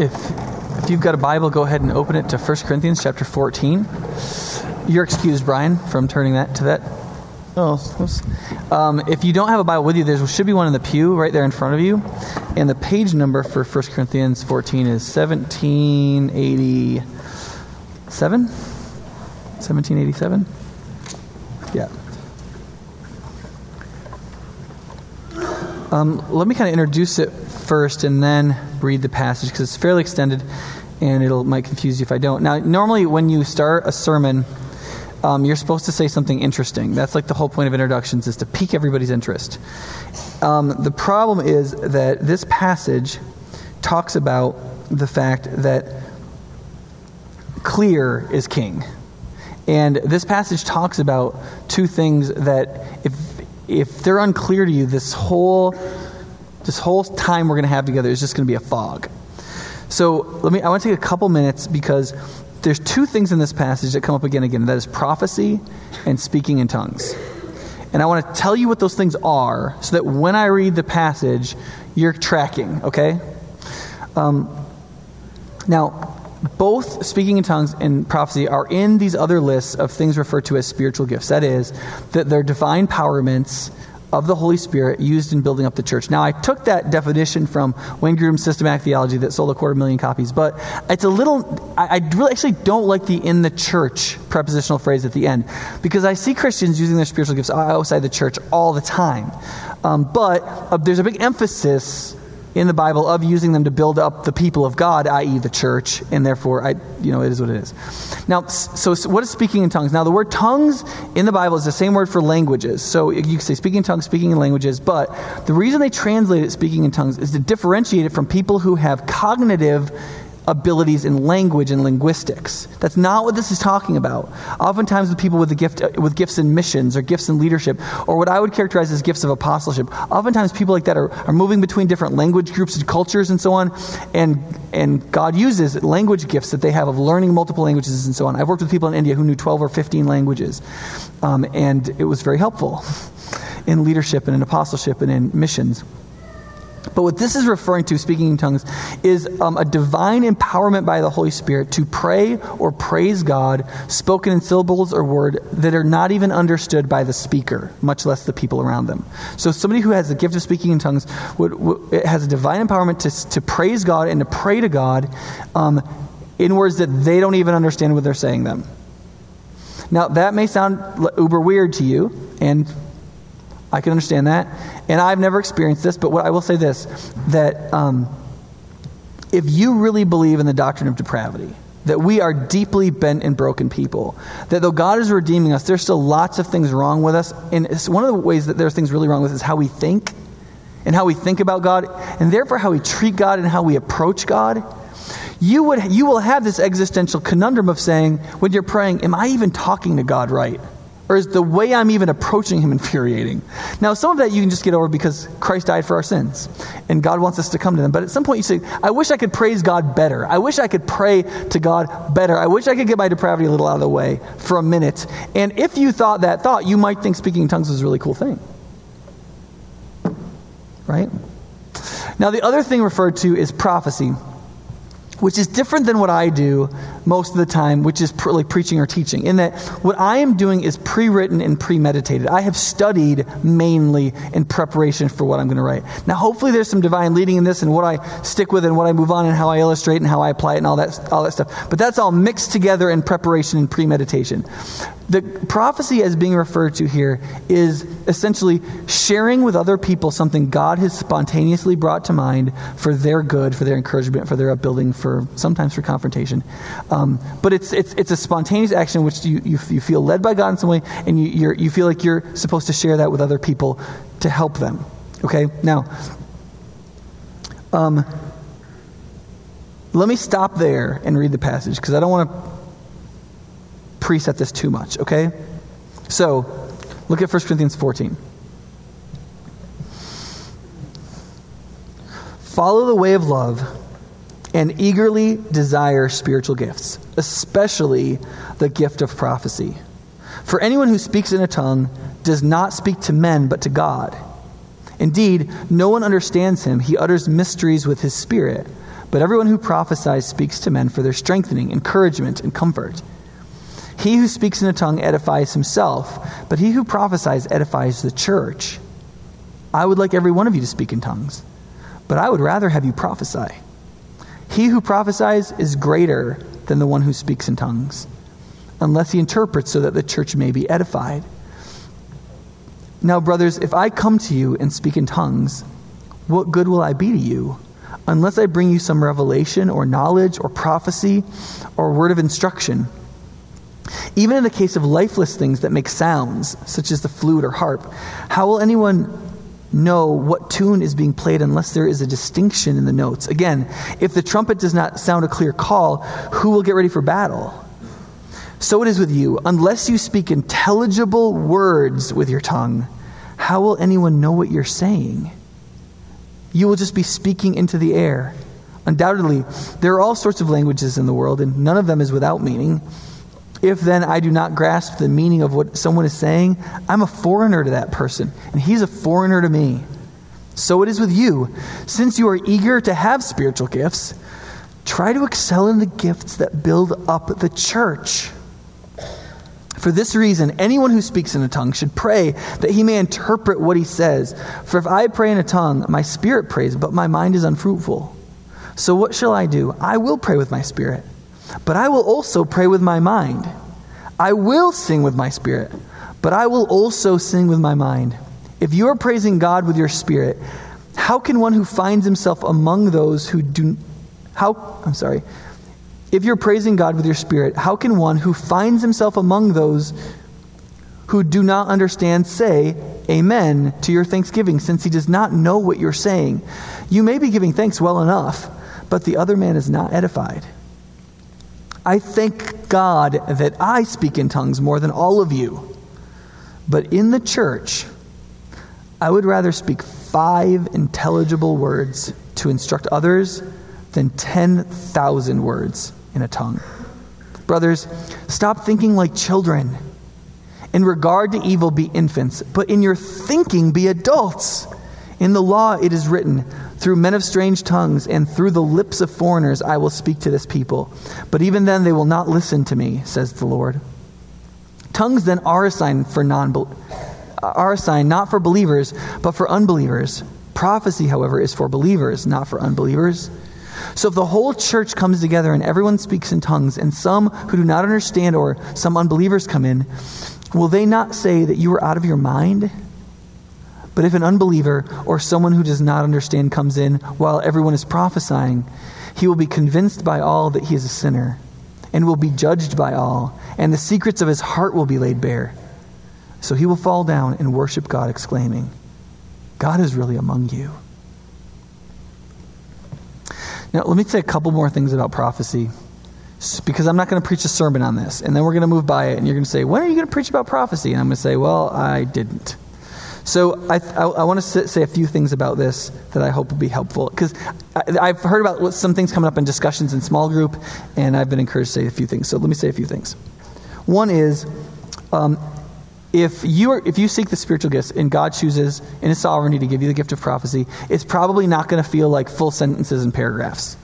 if if you've got a Bible, go ahead and open it to 1 Corinthians chapter 14. You're excused, Brian, from turning that to that. Oh, um, if you don't have a Bible with you, there should be one in the pew right there in front of you. And the page number for 1 Corinthians 14 is 1787. 1787? Yeah. Um, let me kind of introduce it first and then read the passage because it's fairly extended and it might confuse you if I don't. Now, normally when you start a sermon, um, you're supposed to say something interesting. That's like the whole point of introductions is to pique everybody's interest. Um, the problem is that this passage talks about the fact that clear is king. And this passage talks about two things that if if they're unclear to you, this whole this whole time we're going to have together is just going to be a fog. So let me. I want to take a couple minutes because there's two things in this passage that come up again and again. That is prophecy and speaking in tongues. And I want to tell you what those things are, so that when I read the passage, you're tracking. Okay. Um, now, both speaking in tongues and prophecy are in these other lists of things referred to as spiritual gifts. That is, that they're divine empowerments of the Holy Spirit used in building up the church. Now, I took that definition from Wayne Grudem's Systematic Theology that sold a quarter million copies, but it's a little, I, I really actually don't like the in the church prepositional phrase at the end because I see Christians using their spiritual gifts outside the church all the time. Um, but uh, there's a big emphasis in the Bible of using them to build up the people of God, i.e., the church, and therefore, I, you know, it is what it is. Now, so, what is speaking in tongues? Now, the word tongues in the Bible is the same word for languages. So you can say speaking in tongues, speaking in languages, but the reason they translate it speaking in tongues is to differentiate it from people who have cognitive abilities in language and linguistics. That's not what this is talking about. Oftentimes, with people with the gift with gifts in missions or gifts in leadership, or what I would characterize as gifts of apostleship, oftentimes people like that are, are moving between different language groups and cultures and so on. And and God uses language gifts that they have of learning multiple languages and so on. I've worked with people in India who knew 12 or 15 languages, um, and it was very helpful in leadership and in apostleship and in missions. But what this is referring to, speaking in tongues, is um, a divine empowerment by the Holy Spirit to pray or praise God, spoken in syllables or word that are not even understood by the speaker, much less the people around them. So somebody who has the gift of speaking in tongues would, would has a divine empowerment to, to praise God and to pray to God um, in words that they don't even understand what they're saying them. Now, that may sound uber weird to you, and I can understand that. And I've never experienced this, but what I will say this that um, if you really believe in the doctrine of depravity, that we are deeply bent and broken people, that though God is redeeming us, there's still lots of things wrong with us. And one of the ways that there's things really wrong with us is how we think and how we think about God, and therefore how we treat God and how we approach God. You, would, you will have this existential conundrum of saying, when you're praying, Am I even talking to God right? Or is the way I'm even approaching him infuriating? Now, some of that you can just get over because Christ died for our sins and God wants us to come to them. But at some point you say, I wish I could praise God better. I wish I could pray to God better. I wish I could get my depravity a little out of the way for a minute. And if you thought that thought, you might think speaking in tongues is a really cool thing. Right? Now, the other thing referred to is prophecy which is different than what I do most of the time, which is pre- like preaching or teaching, in that what I am doing is pre written and premeditated. I have studied mainly in preparation for what I'm going to write. Now, hopefully, there's some divine leading in this and what I stick with and what I move on and how I illustrate and how I apply it and all that, all that stuff. But that's all mixed together in preparation and premeditation. The prophecy, as being referred to here, is essentially sharing with other people something God has spontaneously brought to mind for their good, for their encouragement, for their upbuilding, for sometimes for confrontation. But it's, it's, it's a spontaneous action which you, you, you, feel led by God in some way, and you, you feel like you're supposed to share that with other people to help them. Okay? Now, um, let me stop there and read the passage because I don't want to preset this too much, okay? So, look at 1 Corinthians 14. Follow the way of love and eagerly desire spiritual gifts, especially the gift of prophecy. For anyone who speaks in a tongue does not speak to men but to God. Indeed, no one understands him. He utters mysteries with his spirit. but everyone who prophesies speaks to men for their strengthening, encouragement, and comfort. He who speaks in a tongue edifies himself, but he who prophesies edifies the church. I would like every one of you to speak in tongues, but I would rather have you prophesy. He who prophesies is greater than the one who speaks in tongues, unless he interprets so that the church may be edified. Now, brothers, if I come to you and speak in tongues, what good will I be to you? Unless I bring you some revelation or knowledge or prophecy or word of instruction. Even in the case of lifeless things that make sounds, such as the flute or harp, how will anyone know what tune is being played unless there is a distinction in the notes? Again, if the trumpet does not sound a clear call, who will get ready for battle? So it is with you. Unless you speak intelligible words with your tongue, how will anyone know what you're saying? You will just be speaking into the air. Undoubtedly, there are all sorts of languages in the world, and none of them is without meaning. If then I do not grasp the meaning of what someone is saying, I'm a foreigner to that person, and he's a foreigner to me. So it is with you. Since you are eager to have spiritual gifts, try to excel in the gifts that build up the church. For this reason, anyone who speaks in a tongue should pray that he may interpret what he says. For if I pray in a tongue, my spirit prays, but my mind is unfruitful. So what shall I do? I will pray with my spirit but I will also pray with my mind. I will sing with my spirit, but I will also sing with my mind. If you are praising God with your spirit, how can one who finds himself among those who do how I'm sorry. If you're praising God with your spirit, how can one who finds himself among those who do not understand say amen to your thanksgiving since he does not know what you're saying? You may be giving thanks well enough, but the other man is not edified. I thank God that I speak in tongues more than all of you. But in the church, I would rather speak five intelligible words to instruct others than 10,000 words in a tongue. Brothers, stop thinking like children. In regard to evil, be infants, but in your thinking, be adults. In the law, it is written, through men of strange tongues and through the lips of foreigners I will speak to this people. But even then they will not listen to me, says the Lord. Tongues then are a sign for non are a sign not for believers, but for unbelievers. Prophecy, however, is for believers, not for unbelievers. So if the whole church comes together and everyone speaks in tongues, and some who do not understand or some unbelievers come in, will they not say that you are out of your mind? But if an unbeliever or someone who does not understand comes in while everyone is prophesying, he will be convinced by all that he is a sinner and will be judged by all, and the secrets of his heart will be laid bare. So he will fall down and worship God, exclaiming, God is really among you. Now, let me say a couple more things about prophecy because I'm not going to preach a sermon on this. And then we're going to move by it, and you're going to say, When are you going to preach about prophecy? And I'm going to say, Well, I didn't. So I, I, I want to say a few things about this that I hope will be helpful. Because I've heard about some things coming up in discussions in small group, and I've been encouraged to say a few things. So let me say a few things. One is um, if, you are, if you seek the spiritual gifts and God chooses in His sovereignty to give you the gift of prophecy, it's probably not going to feel like full sentences and paragraphs.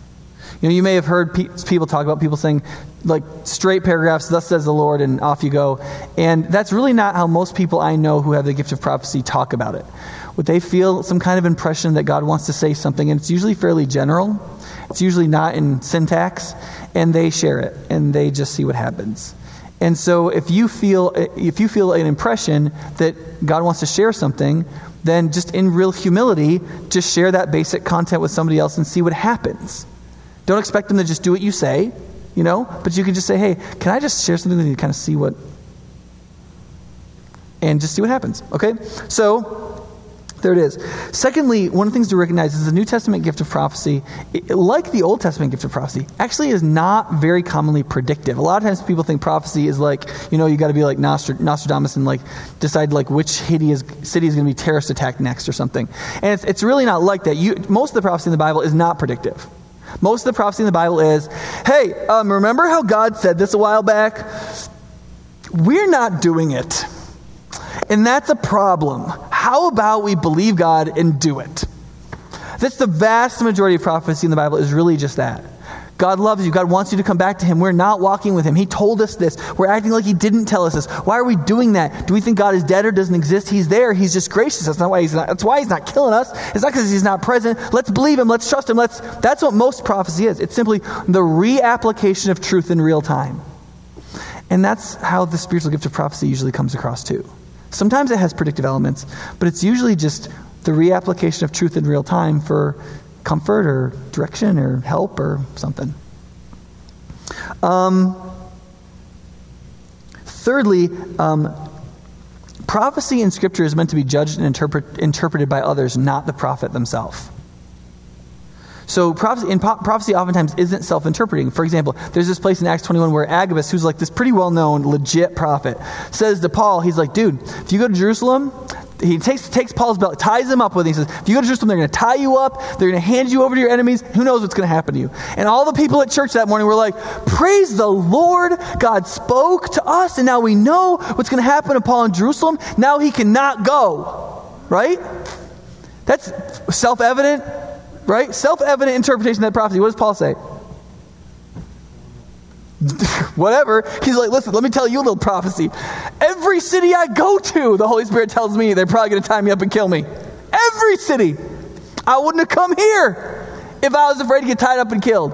You know, you may have heard pe- people talk about people saying, like, straight paragraphs, thus says the Lord, and off you go. And that's really not how most people I know who have the gift of prophecy talk about it. What they feel some kind of impression that God wants to say something, and it's usually fairly general. It's usually not in syntax, and they share it, and they just see what happens. And so if you feel if you feel an impression that God wants to share something, then just in real humility, just share that basic content with somebody else and see what happens. Don't expect them to just do what you say, you know, but you can just say, hey, can I just share something with you to kind of see what, and just see what happens, okay? So, there it is. Secondly, one of the things to recognize is the New Testament gift of prophecy, it, like the Old Testament gift of prophecy, actually is not very commonly predictive. A lot of times people think prophecy is like, you know, you got to be like Nostradamus and like decide like which city is, city is going to be terrorist attacked next or something. And it's, it's really not like that. You, most of the prophecy in the Bible is not predictive. Most of the prophecy in the Bible is hey, um, remember how God said this a while back? We're not doing it. And that's a problem. How about we believe God and do it? That's the vast majority of prophecy in the Bible is really just that. God loves you. God wants you to come back to Him. We're not walking with Him. He told us this. We're acting like He didn't tell us this. Why are we doing that? Do we think God is dead or doesn't exist? He's there. He's just gracious. That's not why He's not. That's why He's not killing us. It's not because He's not present. Let's believe Him. Let's trust Him. Let's. That's what most prophecy is. It's simply the reapplication of truth in real time. And that's how the spiritual gift of prophecy usually comes across too. Sometimes it has predictive elements, but it's usually just the reapplication of truth in real time for comfort or direction or help or something. Um, thirdly, um, prophecy in Scripture is meant to be judged and interpret, interpreted by others, not the prophet themselves. So prophecy, in prophecy oftentimes isn't self-interpreting. For example, there's this place in Acts 21 where Agabus, who's like this pretty well-known, legit prophet, says to Paul, he's like, dude, if you go to Jerusalem, he takes, takes Paul's belt, ties him up with it. He says, If you go to Jerusalem, they're going to tie you up. They're going to hand you over to your enemies. Who knows what's going to happen to you? And all the people at church that morning were like, Praise the Lord. God spoke to us, and now we know what's going to happen to Paul in Jerusalem. Now he cannot go. Right? That's self evident, right? Self evident interpretation of that prophecy. What does Paul say? whatever. He's like, listen, let me tell you a little prophecy. Every city I go to, the Holy Spirit tells me they're probably going to tie me up and kill me. Every city. I wouldn't have come here if I was afraid to get tied up and killed.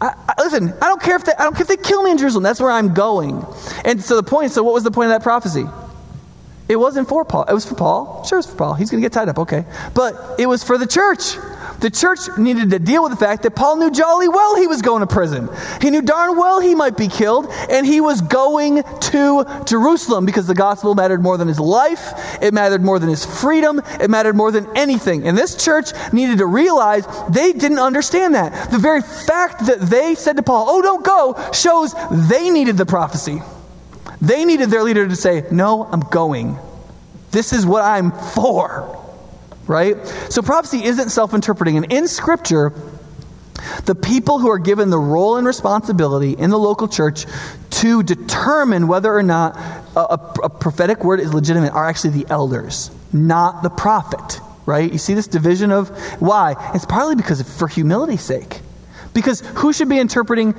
I, I, listen, I don't care if they, I don't care if they kill me in Jerusalem. That's where I'm going. And so the point. So what was the point of that prophecy? It wasn't for Paul. It was for Paul. Sure, it was for Paul. He's going to get tied up. Okay, but it was for the church. The church needed to deal with the fact that Paul knew jolly well he was going to prison. He knew darn well he might be killed, and he was going to Jerusalem because the gospel mattered more than his life, it mattered more than his freedom, it mattered more than anything. And this church needed to realize they didn't understand that. The very fact that they said to Paul, Oh, don't go, shows they needed the prophecy. They needed their leader to say, No, I'm going. This is what I'm for right? So prophecy isn't self interpreting. And in Scripture, the people who are given the role and responsibility in the local church to determine whether or not a, a, a, prophetic word is legitimate are actually the elders, not the prophet, right? You see this division of why? It's partly because of, for humility's sake. Because who should be interpreting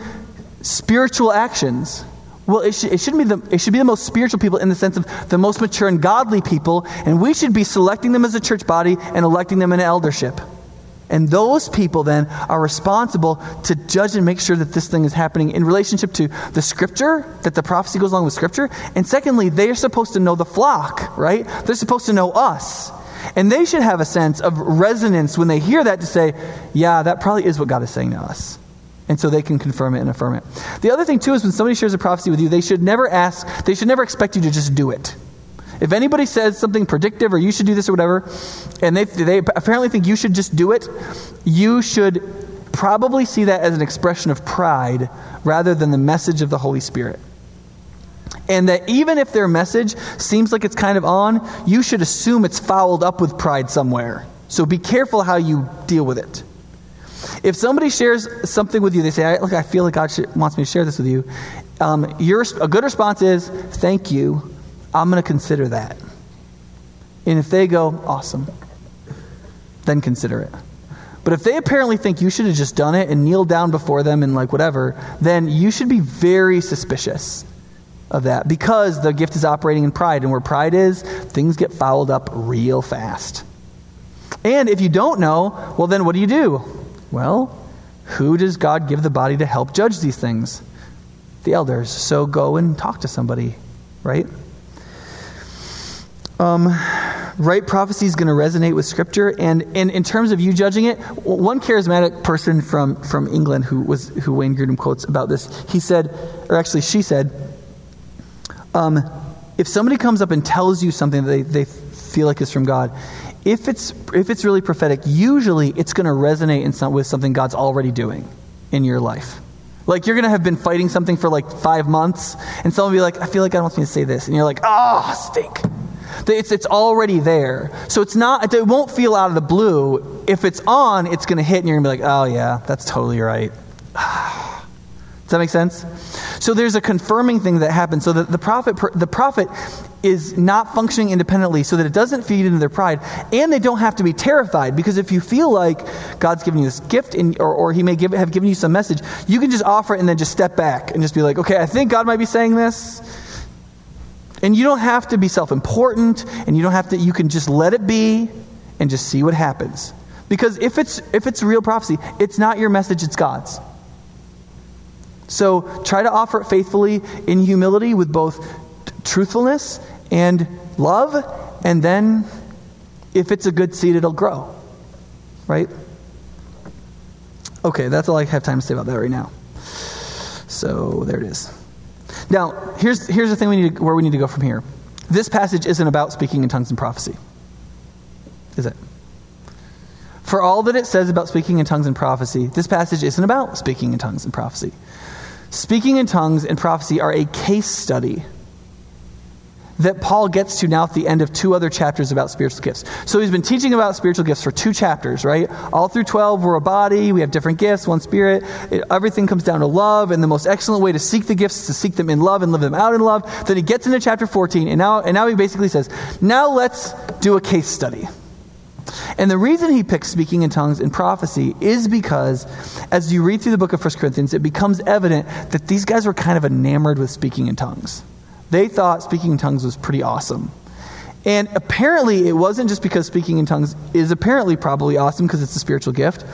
spiritual actions? Well, it, should, it, shouldn't be the, it should be the most spiritual people in the sense of the most mature and godly people, and we should be selecting them as a church body and electing them in eldership. And those people then are responsible to judge and make sure that this thing is happening in relationship to the scripture, that the prophecy goes along with scripture. And secondly, they are supposed to know the flock, right? They're supposed to know us. And they should have a sense of resonance when they hear that to say, yeah, that probably is what God is saying to us. And so they can confirm it and affirm it. The other thing, too, is when somebody shares a prophecy with you, they should never ask, they should never expect you to just do it. If anybody says something predictive or you should do this or whatever, and they, they apparently think you should just do it, you should probably see that as an expression of pride rather than the message of the Holy Spirit. And that even if their message seems like it's kind of on, you should assume it's fouled up with pride somewhere. So be careful how you deal with it. If somebody shares something with you, they say, "Look, I feel like God wants me to share this with you." Um, your a good response is, "Thank you. I'm going to consider that." And if they go, "Awesome," then consider it. But if they apparently think you should have just done it and kneeled down before them and like whatever, then you should be very suspicious of that because the gift is operating in pride. And where pride is, things get fouled up real fast. And if you don't know, well, then what do you do? Well, who does God give the body to help judge these things? The elders. So go and talk to somebody, right? Um, right prophecy is going to resonate with Scripture, and, and in terms of you judging it, one charismatic person from, from England who was who Wayne Grudem quotes about this, he said, or actually she said, um, if somebody comes up and tells you something that they, they feel like is from God, if it's if it's really prophetic, usually it's going to resonate in some, with something God's already doing in your life. Like you're going to have been fighting something for like five months, and someone will be like, "I feel like God wants me to say this," and you're like, "Oh, stink." It's it's already there, so it's not. It won't feel out of the blue. If it's on, it's going to hit, and you're going to be like, "Oh yeah, that's totally right." Ah. That make sense? So there's a confirming thing that happens. So the, the prophet, the prophet is not functioning independently so that it doesn't feed into their pride and they don't have to be terrified because if you feel like god's giving you this gift in, or, or he may give, have given you some message you can just offer it and then just step back and just be like okay i think god might be saying this and you don't have to be self-important and you don't have to you can just let it be and just see what happens because if it's if it's real prophecy it's not your message it's god's so try to offer it faithfully in humility with both truthfulness and love, and then if it's a good seed, it'll grow. Right? Okay, that's all I have time to say about that right now. So there it is. Now, here's, here's the thing we need to, where we need to go from here. This passage isn't about speaking in tongues and prophecy, is it? For all that it says about speaking in tongues and prophecy, this passage isn't about speaking in tongues and prophecy. Speaking in tongues and prophecy are a case study that Paul gets to now at the end of two other chapters about spiritual gifts. So he's been teaching about spiritual gifts for two chapters, right? All through 12, we're a body, we have different gifts, one spirit. It, everything comes down to love, and the most excellent way to seek the gifts is to seek them in love and live them out in love. Then he gets into chapter 14, and now, and now he basically says, now let's do a case study. And the reason he picks speaking in tongues and prophecy is because as you read through the book of 1 Corinthians, it becomes evident that these guys were kind of enamored with speaking in tongues. They thought speaking in tongues was pretty awesome. And apparently, it wasn't just because speaking in tongues is apparently probably awesome because it's a spiritual gift,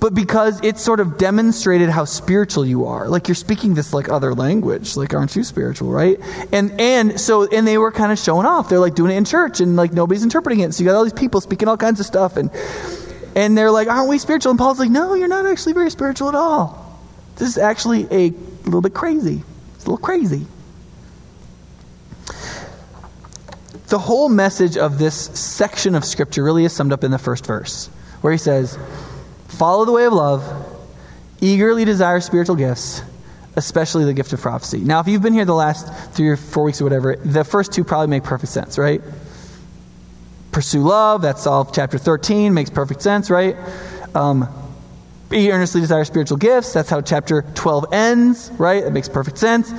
but because it sort of demonstrated how spiritual you are. Like you're speaking this like other language. Like, aren't you spiritual, right? And and so and they were kind of showing off. They're like doing it in church, and like nobody's interpreting it. So you got all these people speaking all kinds of stuff, and and they're like, aren't we spiritual? And Paul's like, no, you're not actually very spiritual at all. This is actually a little bit crazy. It's a little crazy. The whole message of this section of Scripture really is summed up in the first verse, where he says, Follow the way of love, eagerly desire spiritual gifts, especially the gift of prophecy. Now, if you've been here the last three or four weeks or whatever, the first two probably make perfect sense, right? Pursue love, that's all chapter 13, makes perfect sense, right? Um, earnestly desire spiritual gifts, that's how chapter 12 ends, right? That makes perfect sense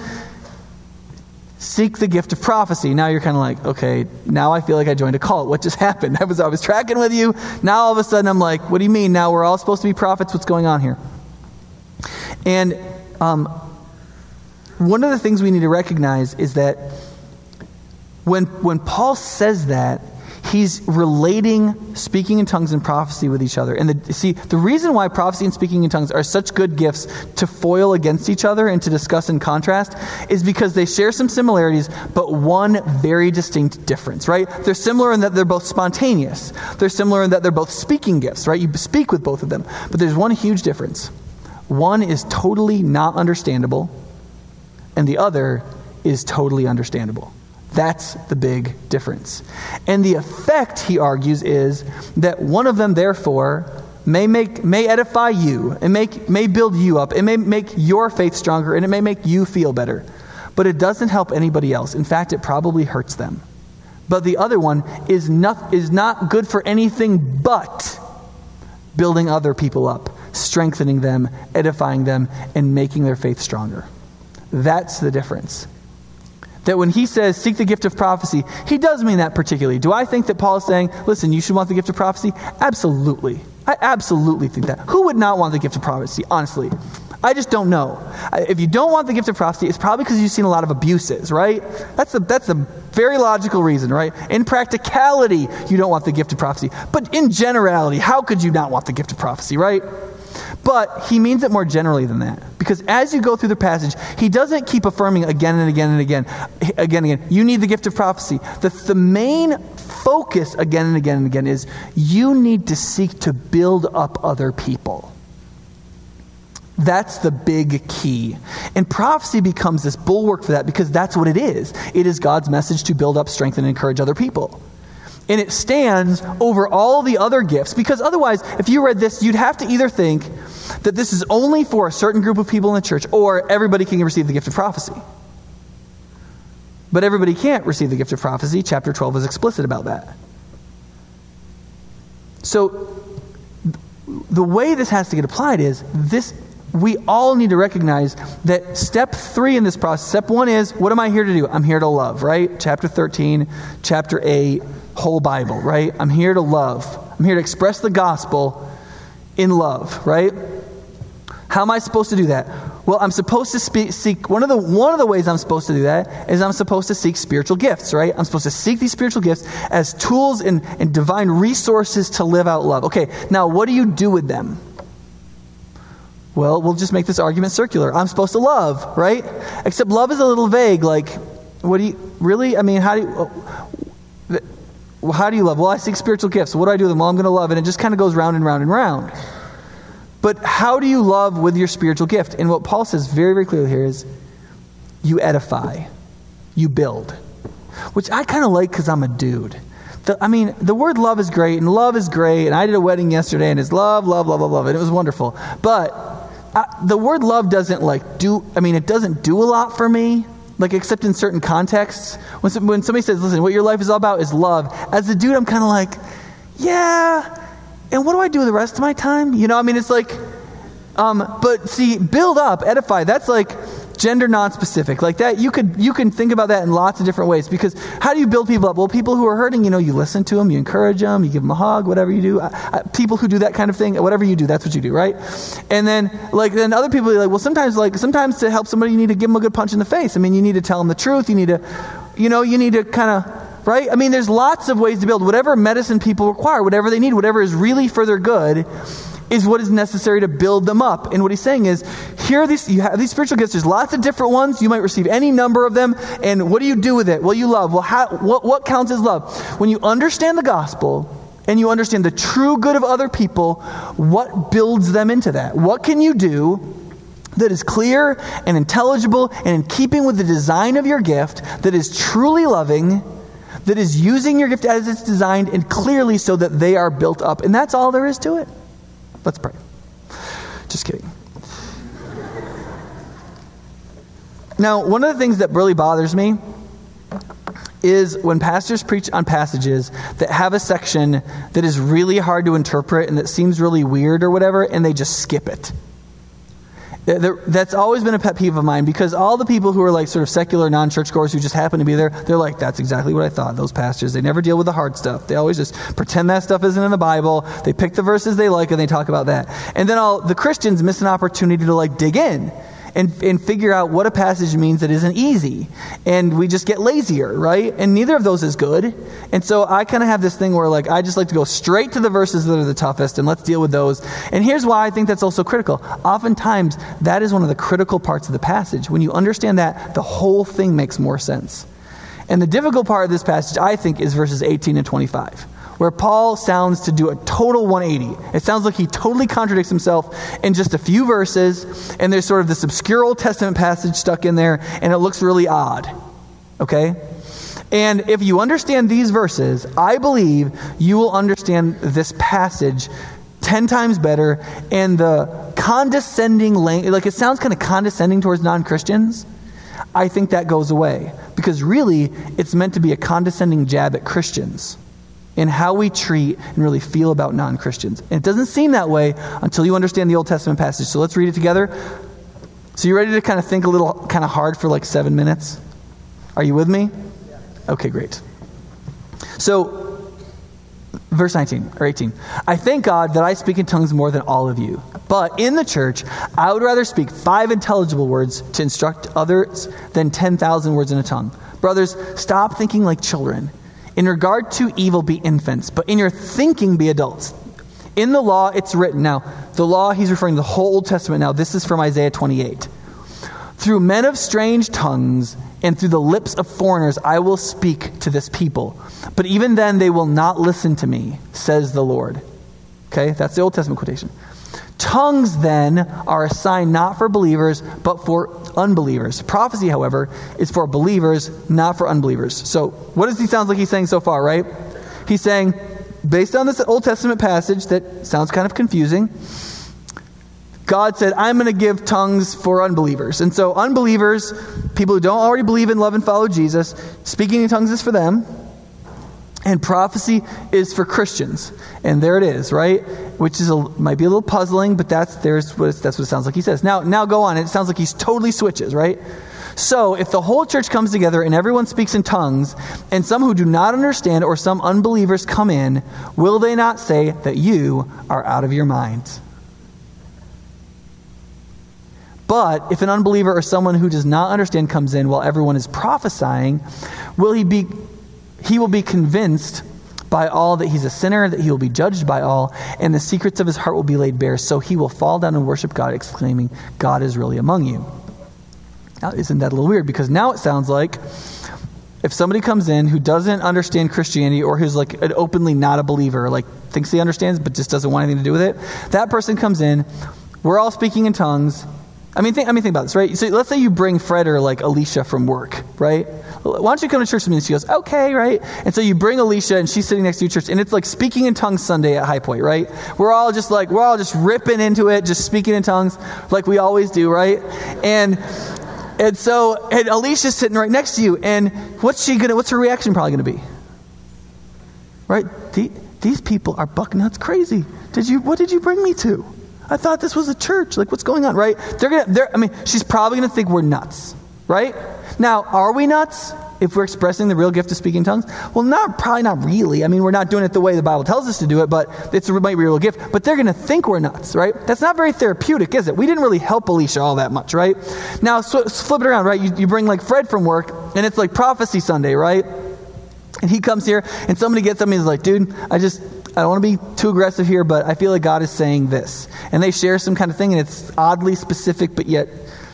seek the gift of prophecy. Now you're kind of like, okay, now I feel like I joined a cult. What just happened? I was, I was tracking with you. Now all of a sudden I'm like, what do you mean? Now we're all supposed to be prophets. What's going on here? And um, one of the things we need to recognize is that when, when Paul says that, he's relating speaking in tongues and prophecy with each other. And the, see, the reason why prophecy and speaking in tongues are such good gifts to foil against each other and to discuss in contrast is because they share some similarities, but one very distinct difference, right? They're similar in that they're both spontaneous. They're similar in that they're both speaking gifts, right? You speak with both of them. But there's one huge difference. One is totally not understandable, and the other is totally understandable. That's the big difference. And the effect, he argues, is that one of them, therefore, may, make, may edify you, and make, may build you up, it may make your faith stronger, and it may make you feel better. But it doesn't help anybody else. In fact, it probably hurts them. But the other one is not, is not good for anything but building other people up, strengthening them, edifying them, and making their faith stronger. That's the difference that when he says seek the gift of prophecy, he does mean that particularly. Do I think that Paul is saying, listen, you should want the gift of prophecy? Absolutely. I absolutely think that. Who would not want the gift of prophecy, honestly? I just don't know. If you don't want the gift of prophecy, it's probably because you've seen a lot of abuses, right? That's a, that's a very logical reason, right? In practicality, you don't want the gift of prophecy. But in generality, how could you not want the gift of prophecy, right? But he means it more generally than that. Because as you go through the passage, he doesn't keep affirming again and again and again, again and again, you need the gift of prophecy. The, the main focus again and again and again is you need to seek to build up other people. That's the big key. And prophecy becomes this bulwark for that because that's what it is. It is God's message to build up, strengthen, and encourage other people and it stands over all the other gifts. Because otherwise, if you read this, you'd have to either think that this is only for a certain group of people in the church, or everybody can receive the gift of prophecy. But everybody can't receive the gift of prophecy. Chapter 12 is explicit about that. So, the way this has to get applied is this we all need to recognize that step three in this process, step one is, what am I here to do? I'm here to love, right? Chapter 13, chapter 8, whole Bible, right? I'm here to love. I'm here to express the gospel in love, right? How am I supposed to do that? Well, I'm supposed to speak, seek one of the one of the ways I'm supposed to do that is I'm supposed to seek spiritual gifts, right? I'm supposed to seek these spiritual gifts as tools and, and divine resources to live out love. Okay, now what do you do with them? Well, we'll just make this argument circular. I'm supposed to love, right? Except love is a little vague. Like, what do you really? I mean, how do you? Well, how do you love? Well, I seek spiritual gifts. What do I do with them? Well, I'm going to love, and it just kind of goes round and round and round. But how do you love with your spiritual gift? And what Paul says very, very clearly here is you edify, you build, which I kind of like because I'm a dude. The, I mean, the word love is great, and love is great, and I did a wedding yesterday, and it's love, love, love, love, love, and it was wonderful. But I, the word love doesn't like do, I mean, it doesn't do a lot for me like except in certain contexts. When, when somebody says, listen, what your life is all about is love, as a dude, I'm kind of like, yeah, and what do I do with the rest of my time? You know, I mean, it's like, um, but see, build up, edify, that's like gender non-specific. Like that you could you can think about that in lots of different ways. Because how do you build people up? Well people who are hurting you know you listen to them you encourage them you give them a hug whatever you do. I, I, people who do that kind of thing whatever you do that's what you do right? And then like then other people are like well sometimes like sometimes to help somebody you need to give them a good punch in the face. I mean you need to tell them the truth. You need to you know you need to kind of right? I mean, there's lots of ways to build whatever medicine people require, whatever they need, whatever is really for their good is what is necessary to build them up. And what he's saying is, here are these, you have these spiritual gifts. There's lots of different ones. You might receive any number of them. And what do you do with it? Well, you love. Well, how, what, what counts as love? When you understand the gospel and you understand the true good of other people, what builds them into that? What can you do that is clear and intelligible and in keeping with the design of your gift, that is truly loving, that is using your gift as it's designed and clearly so that they are built up. And that's all there is to it. Let's pray. Just kidding. Now, one of the things that really bothers me is when pastors preach on passages that have a section that is really hard to interpret and that seems really weird or whatever, and they just skip it. That's always been a pet peeve of mine because all the people who are like sort of secular non churchgoers who just happen to be there, they're like, that's exactly what I thought. Those pastors, they never deal with the hard stuff. They always just pretend that stuff isn't in the Bible. They pick the verses they like and they talk about that. And then all the Christians miss an opportunity to like dig in and, and figure out what a passage means that isn't easy. And we just get lazier, right? And neither of those is good. And so I kind of have this thing where, like, I just like to go straight to the verses that are the toughest and let's deal with those. And here's why I think that's also critical. Oftentimes, that is one of the critical parts of the passage. When you understand that, the whole thing makes more sense. And the difficult part of this passage, I think, is verses 18 and 25 where Paul sounds to do a total 180. It sounds like he totally contradicts himself in just a few verses, and there's sort of this obscure Old Testament passage stuck in there, and it looks really odd. Okay? And if you understand these verses, I believe you will understand this passage 10 times better and the condescending language, like it sounds kind of condescending towards non Christians. I think that goes away because really it's meant to be a condescending jab at Christians in how we treat and really feel about non Christians. And it doesn't seem that way until you understand the Old Testament passage. So let's read it together. So you ready to kind of think a little kind of hard for like seven minutes? Are you with me? Okay, great. So, verse 19 or 18. I thank God that I speak in tongues more than all of you. But in the church, I would rather speak five intelligible words to instruct others than 10,000 words in a tongue. Brothers, stop thinking like children in regard to evil, be infants, but in your thinking, be adults. In the law, it's written. Now, the law, he's referring to the whole Old Testament now. This is from Isaiah 28. Through men of strange tongues and through the lips of foreigners, I will speak to this people. But even then, they will not listen to me, says the Lord. Okay, that's the Old Testament quotation. Tongues, then, are a sign not for believers, but for unbelievers. Prophecy, however, is for believers, not for unbelievers. So, what does he sound like he's saying so far, right? He's saying, based on this Old Testament passage that sounds kind of confusing, God said, I'm going to give tongues for unbelievers. And so, unbelievers, people who don't already believe in love and follow Jesus, speaking in tongues is for them. And prophecy is for Christians. And there it is, right? Which is a, might be a little puzzling, but that's, there's what that's what it sounds like he says. Now, now go on. It sounds like he's totally switches, right? So, if the whole church comes together and everyone speaks in tongues, and some who do not understand or some unbelievers come in, will they not say that you are out of your minds? But if an unbeliever or someone who does not understand comes in while everyone is prophesying, will he be he will be convinced by all that he's a sinner, that he will be judged by all, and the secrets of his heart will be laid bare. So he will fall down and worship God, exclaiming, God is really among you. Now, isn't that a little weird? Because now it sounds like if somebody comes in who doesn't understand Christianity or who's like an openly not a believer, like thinks he understands but just doesn't want anything to do with it, that person comes in, we're all speaking in tongues, I mean, think, I mean, think about this, right? So let's say you bring Fred or like Alicia from work, right? Why don't you come to church with me? And she goes, okay, right? And so you bring Alicia and she's sitting next to you church and it's like speaking in tongues Sunday at High Point, right? We're all just like, we're all just ripping into it, just speaking in tongues like we always do, right? And, and so, and Alicia's sitting right next to you and what's she gonna, what's her reaction probably gonna be? Right? The, these people are buck nuts crazy. Did you, what did you bring me to? I thought this was a church. Like, what's going on, right? They're gonna, they're, I mean, she's probably to think we're nuts, right? Now, are we nuts if we're expressing the real gift of speaking tongues? Well, not probably not really. I mean, we're not doing it the way the Bible tells us to do it, but it's, it might be a real gift. But they're going to think we're nuts, right? That's not very therapeutic, is it? We didn't really help Alicia all that much, right? Now, so, so flip it around, right? You, you bring like Fred from work, and it's like prophecy Sunday, right? And he comes here, and somebody gets him, and he's like, dude, I just, I don't want to be too aggressive here, but I feel like God is saying this. And they share some kind of thing, and it's oddly specific, but yet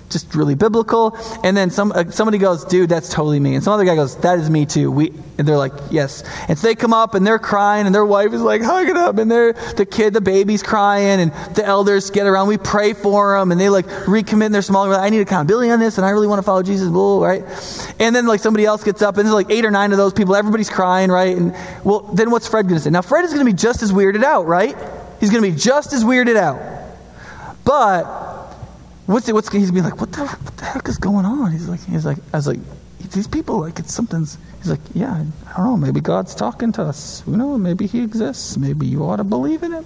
just really biblical. And then some, uh, somebody goes, dude, that's totally me. And some other guy goes, that is me too. We, and they're like, yes. And so they come up and they're crying and their wife is like, hugging up. And they're, the kid, the baby's crying and the elders get around. We pray for them and they like recommit their small, I need accountability on this and I really want to follow Jesus, blah, right? And then like somebody else gets up and there's like eight or nine of those people. Everybody's crying, right? And well, then what's Fred going to say? Now Fred is going to be just as weirded out, right? He's going to be just as weirded out. But What's, what's he's being like, what the, what the heck is going on? He's like, he's like, I was like, these people, like, it's something's, he's like, yeah, I don't know, maybe God's talking to us. You know, maybe he exists. Maybe you ought to believe in him.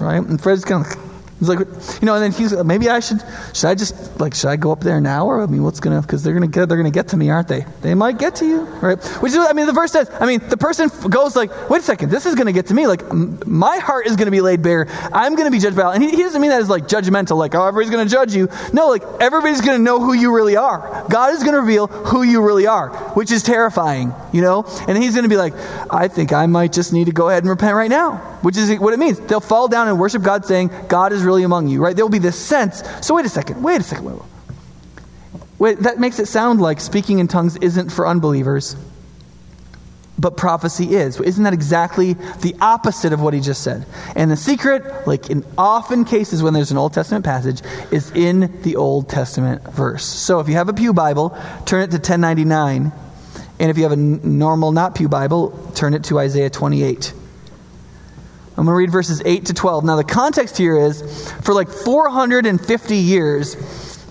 right? And Fred's kind of He's like, you know, and then he's maybe I should should I just like should I go up there now? Or I mean what's gonna because they're gonna get they're gonna get to me aren't they? They might get to you, right? Which is I mean the verse says I mean the person goes like wait a second this is gonna get to me. Like my heart is gonna be laid bare. I'm gonna be judged by and he, he doesn't mean that as like judgmental like oh everybody's gonna judge you. No like everybody's gonna know who you really are. God is gonna reveal who you really are which is terrifying you know? And he's gonna be like I think I might just need to go ahead and repent right now which is what it means. They'll fall down and worship God saying God is really among you, right? There will be this sense. So wait a second, wait a second. Wait, wait, that makes it sound like speaking in tongues isn't for unbelievers, but prophecy is. Isn't that exactly the opposite of what he just said? And the secret, like in often cases when there's an Old Testament passage, is in the Old Testament verse. So if you have a Pew Bible, turn it to 1099. And if you have a normal, not Pew Bible, turn it to Isaiah 28. I'm going to read verses 8 to 12. Now, the context here is for like 450 years,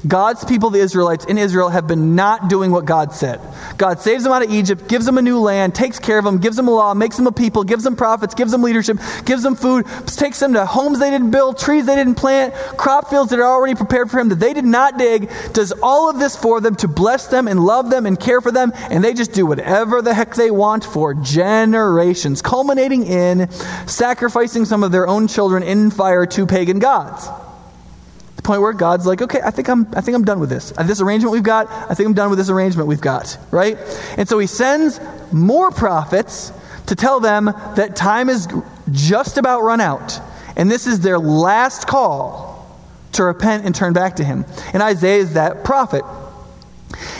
God's people, the Israelites in Israel, have been not doing what God said. God saves them out of Egypt, gives them a new land, takes care of them, gives them a law, makes them a people, gives them prophets, gives them leadership, gives them food, takes them to homes they didn't build, trees they didn't plant, crop fields that are already prepared for Him that they did not dig, does all of this for them to bless them and love them and care for them, and they just do whatever the heck they want for generations, culminating in sacrificing some of their own children in fire to pagan gods point where God's like, okay, I think I'm, I think I'm done with this. Uh, this arrangement we've got, I think I'm done with this arrangement we've got, right? And so he sends more prophets to tell them that time is just about run out. And this is their last call to repent and turn back to him. And Isaiah is that prophet.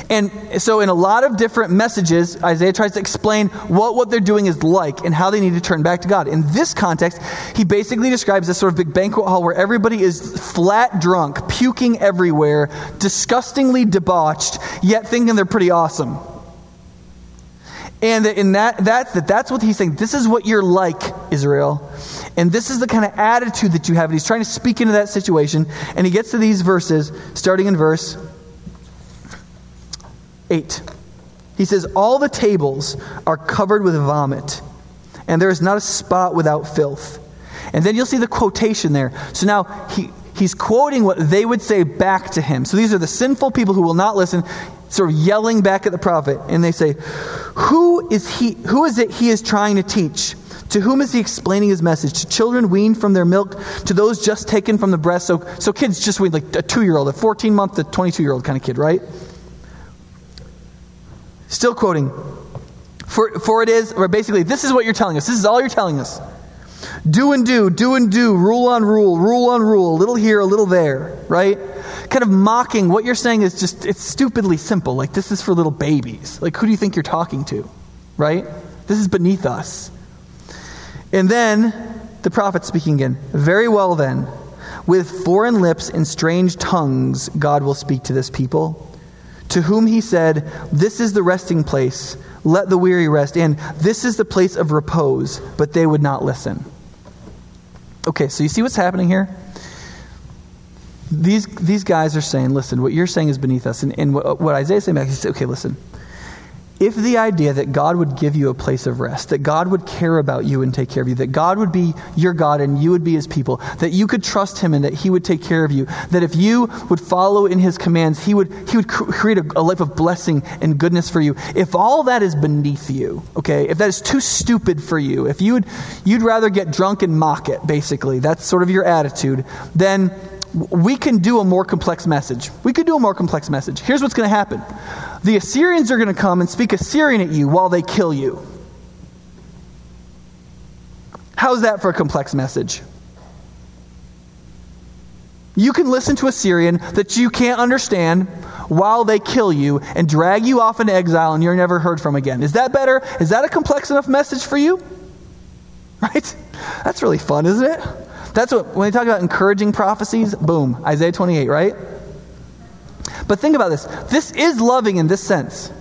And so, in a lot of different messages, Isaiah tries to explain what what they're doing is like and how they need to turn back to God. In this context, he basically describes this sort of big banquet hall where everybody is flat drunk, puking everywhere, disgustingly debauched, yet thinking they're pretty awesome. And in that, that, that, that's what he's saying. This is what you're like, Israel. And this is the kind of attitude that you have. And he's trying to speak into that situation. And he gets to these verses, starting in verse 8. He says, All the tables are covered with vomit, and there is not a spot without filth. And then you'll see the quotation there. So now he, he's quoting what they would say back to him. So these are the sinful people who will not listen, sort of yelling back at the prophet. And they say, Who is he who is it he is trying to teach? To whom is he explaining his message? To children weaned from their milk, to those just taken from the breast. So, so kids just weaned, like a two year old, a 14 month to 22 year old kind of kid, right? Still quoting. For, for it is, or basically, this is what you're telling us. This is all you're telling us. Do and do, do and do, rule on rule, rule on rule, a little here, a little there, right? Kind of mocking what you're saying is just, it's stupidly simple. Like, this is for little babies. Like, who do you think you're talking to, right? This is beneath us. And then the prophet speaking again. Very well, then. With foreign lips and strange tongues, God will speak to this people. To whom he said, This is the resting place, let the weary rest, and this is the place of repose, but they would not listen. Okay, so you see what's happening here? These, these guys are saying, listen, what you're saying is beneath us. And, and what, what Isaiah is saying back, he said, okay, listen, if the idea that God would give you a place of rest, that God would care about you and take care of you, that God would be your God and you would be his people, that you could trust him and that he would take care of you, that if you would follow in his commands, he would, he would create a, a life of blessing and goodness for you. If all that is beneath you, okay, if that is too stupid for you, if you would, you'd rather get drunk and mock it, basically, that's sort of your attitude, then we can do a more complex message. We could do a more complex message. Here's what's going to happen the Assyrians are going to come and speak Assyrian at you while they kill you. How's that for a complex message? You can listen to Assyrian that you can't understand while they kill you and drag you off into exile and you're never heard from again. Is that better? Is that a complex enough message for you? Right? That's really fun, isn't it? That's what, when they talk about encouraging prophecies, boom, Isaiah 28, right? But think about this. This is loving in this sense.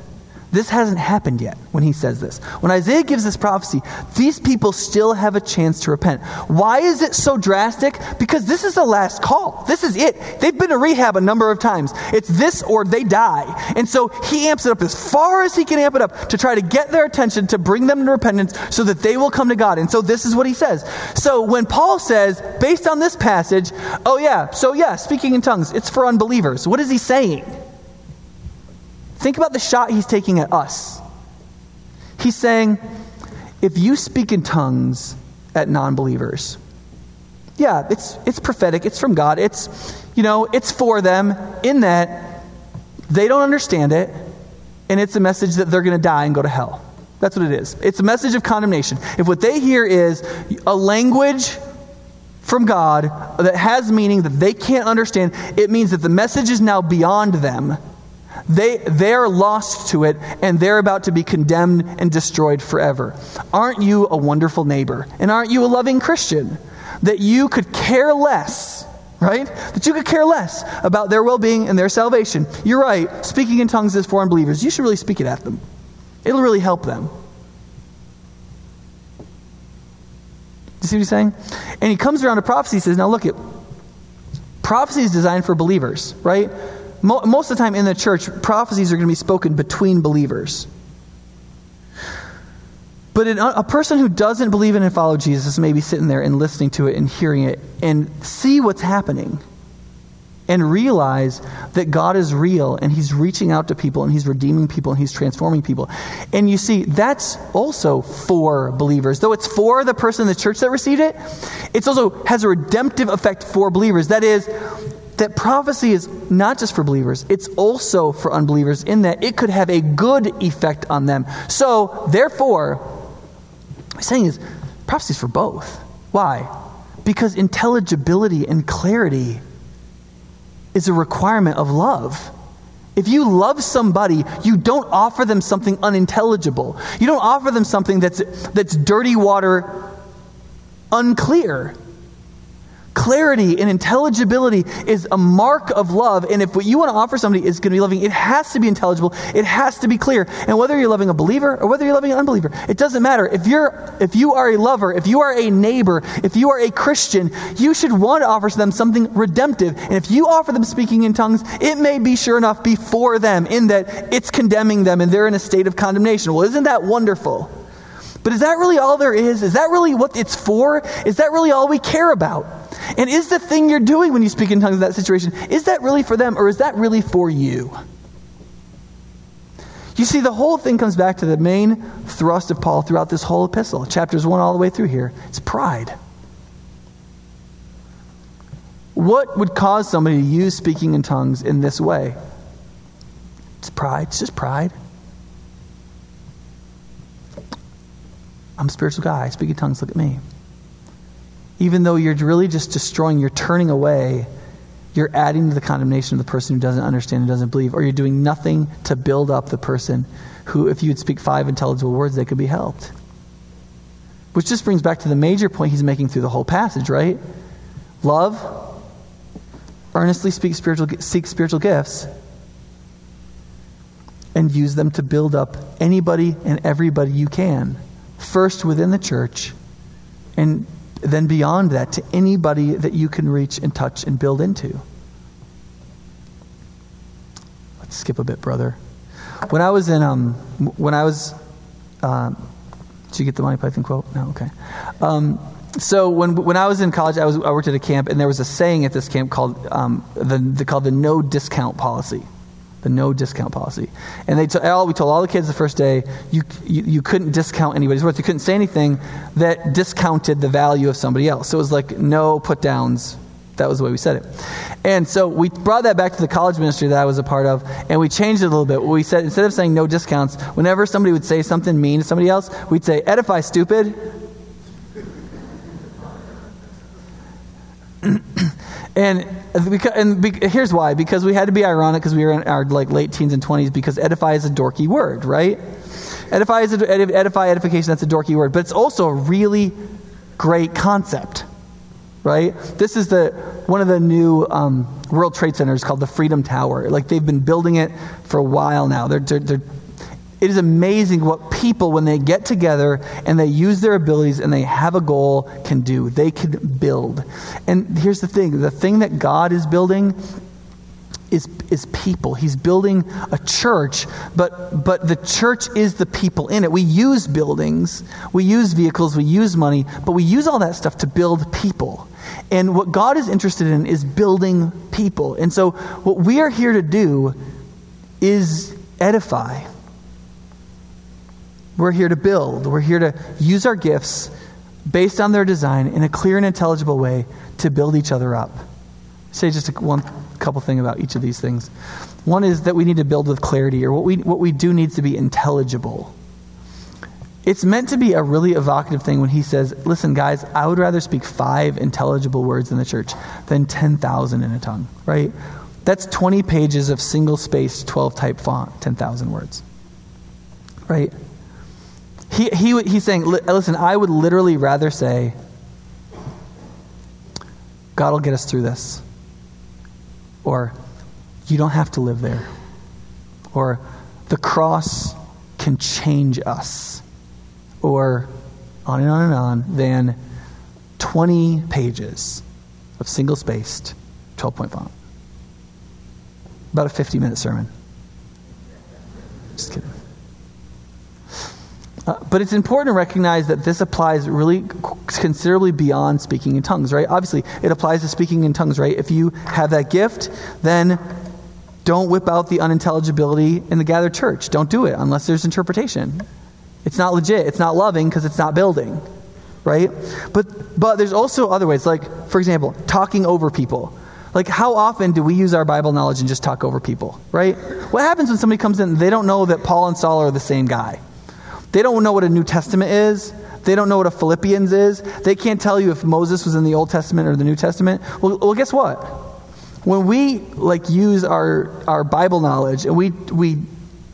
This hasn't happened yet when he says this. When Isaiah gives this prophecy, these people still have a chance to repent. Why is it so drastic? Because this is the last call. This is it. They've been to rehab a number of times. It's this or they die. And so he amps it up as far as he can amp it up to try to get their attention, to bring them to repentance so that they will come to God. And so this is what he says. So when Paul says, based on this passage, oh yeah, so yeah, speaking in tongues, it's for unbelievers. What is he saying? Think about the shot he's taking at us. He's saying, if you speak in tongues at non believers, yeah, it's, it's prophetic, it's from God, it's, you know, it's for them in that they don't understand it, and it's a message that they're going to die and go to hell. That's what it is. It's a message of condemnation. If what they hear is a language from God that has meaning that they can't understand, it means that the message is now beyond them they, they're lost to it and they're about to be condemned and destroyed forever. Aren't you a wonderful neighbor? And aren't you a loving Christian? That you could care less, right? That you could care less about their well being and their salvation. You're right. Speaking in tongues is foreign believers, you should really speak it at them, it'll really help them. You see what he's saying? And he comes around to prophecy. He says, Now look, it prophecy is designed for believers, right? Most of the time in the church, prophecies are going to be spoken between believers. But a person who doesn't believe in and follow Jesus may be sitting there and listening to it and hearing it and see what's happening and realize that God is real and He's reaching out to people and He's redeeming people and He's transforming people. And you see, that's also for believers. Though it's for the person in the church that received it, it also has a redemptive effect for believers. That is, that prophecy is not just for believers, it's also for unbelievers in that it could have a good effect on them. So, therefore, I'm saying is prophecy is for both. Why? Because intelligibility and clarity is a requirement of love. If you love somebody, you don't offer them something unintelligible. You don't offer them something that's, that's dirty water, unclear. Clarity and intelligibility is a mark of love. And if what you want to offer somebody is going to be loving, it has to be intelligible. It has to be clear. And whether you're loving a believer or whether you're loving an unbeliever, it doesn't matter. If you're, if you are a lover, if you are a neighbor, if you are a Christian, you should want to offer them something redemptive. And if you offer them speaking in tongues, it may be sure enough before them in that it's condemning them and they're in a state of condemnation. Well, isn't that wonderful? But is that really all there is? Is that really what it's for? Is that really all we care about? And is the thing you're doing when you speak in tongues in that situation, is that really for them or is that really for you? You see, the whole thing comes back to the main thrust of Paul throughout this whole epistle, chapters 1 all the way through here. It's pride. What would cause somebody to use speaking in tongues in this way? It's pride. It's just pride. I'm a spiritual guy. I speak in tongues. Look at me even though you're really just destroying, you're turning away, you're adding to the condemnation of the person who doesn't understand and doesn't believe, or you're doing nothing to build up the person who, if you would speak five intelligible words, they could be helped. Which just brings back to the major point he's making through the whole passage, right? Love, earnestly speak spiritual, seek spiritual gifts, and use them to build up anybody and everybody you can. First within the church, and then beyond that to anybody that you can reach and touch and build into. Let's skip a bit, brother. When I was in, um, when I was, uh, did you get the Monty Python quote? No, okay. Um, so when when I was in college, I was I worked at a camp, and there was a saying at this camp called um, the, the called the no discount policy the no discount policy. And they t- all, we told all the kids the first day, you, you, you, couldn't discount anybody's worth. You couldn't say anything that discounted the value of somebody else. So it was like no put downs. That was the way we said it. And so we brought that back to the college ministry that I was a part of, and we changed it a little bit. We said, instead of saying no discounts, whenever somebody would say something mean to somebody else, we'd say, edify, stupid. and because, and be, here's why. Because we had to be ironic because we were in our like late teens and 20s because edify is a dorky word right? Edify is a, edify edification that's a dorky word. But it's also a really great concept right? This is the one of the new um, world trade centers called the freedom tower. Like they've been building it for a while now. They're, they're, they're it is amazing what people, when they get together and they use their abilities and they have a goal, can do. They can build. And here's the thing the thing that God is building is, is people. He's building a church, but, but the church is the people in it. We use buildings, we use vehicles, we use money, but we use all that stuff to build people. And what God is interested in is building people. And so, what we are here to do is edify. We're here to build. We're here to use our gifts based on their design in a clear and intelligible way to build each other up. Say just a, one couple thing about each of these things. One is that we need to build with clarity, or what we, what we do needs to be intelligible. It's meant to be a really evocative thing when he says, Listen, guys, I would rather speak five intelligible words in the church than 10,000 in a tongue, right? That's 20 pages of single spaced 12 type font, 10,000 words, right? He, he, he's saying, listen, I would literally rather say, God will get us through this. Or, you don't have to live there. Or, the cross can change us. Or, on and on and on, than 20 pages of single spaced 12 point font. About a 50 minute sermon. Just kidding. Uh, but it's important to recognize that this applies really considerably beyond speaking in tongues, right? Obviously, it applies to speaking in tongues, right? If you have that gift, then don't whip out the unintelligibility in the gathered church. Don't do it unless there's interpretation. It's not legit. It's not loving because it's not building, right? But but there's also other ways, like for example, talking over people. Like how often do we use our Bible knowledge and just talk over people, right? What happens when somebody comes in? They don't know that Paul and Saul are the same guy. They don't know what a New Testament is. They don't know what a Philippians is. They can't tell you if Moses was in the Old Testament or the New Testament. Well, well guess what? When we like use our, our Bible knowledge and we, we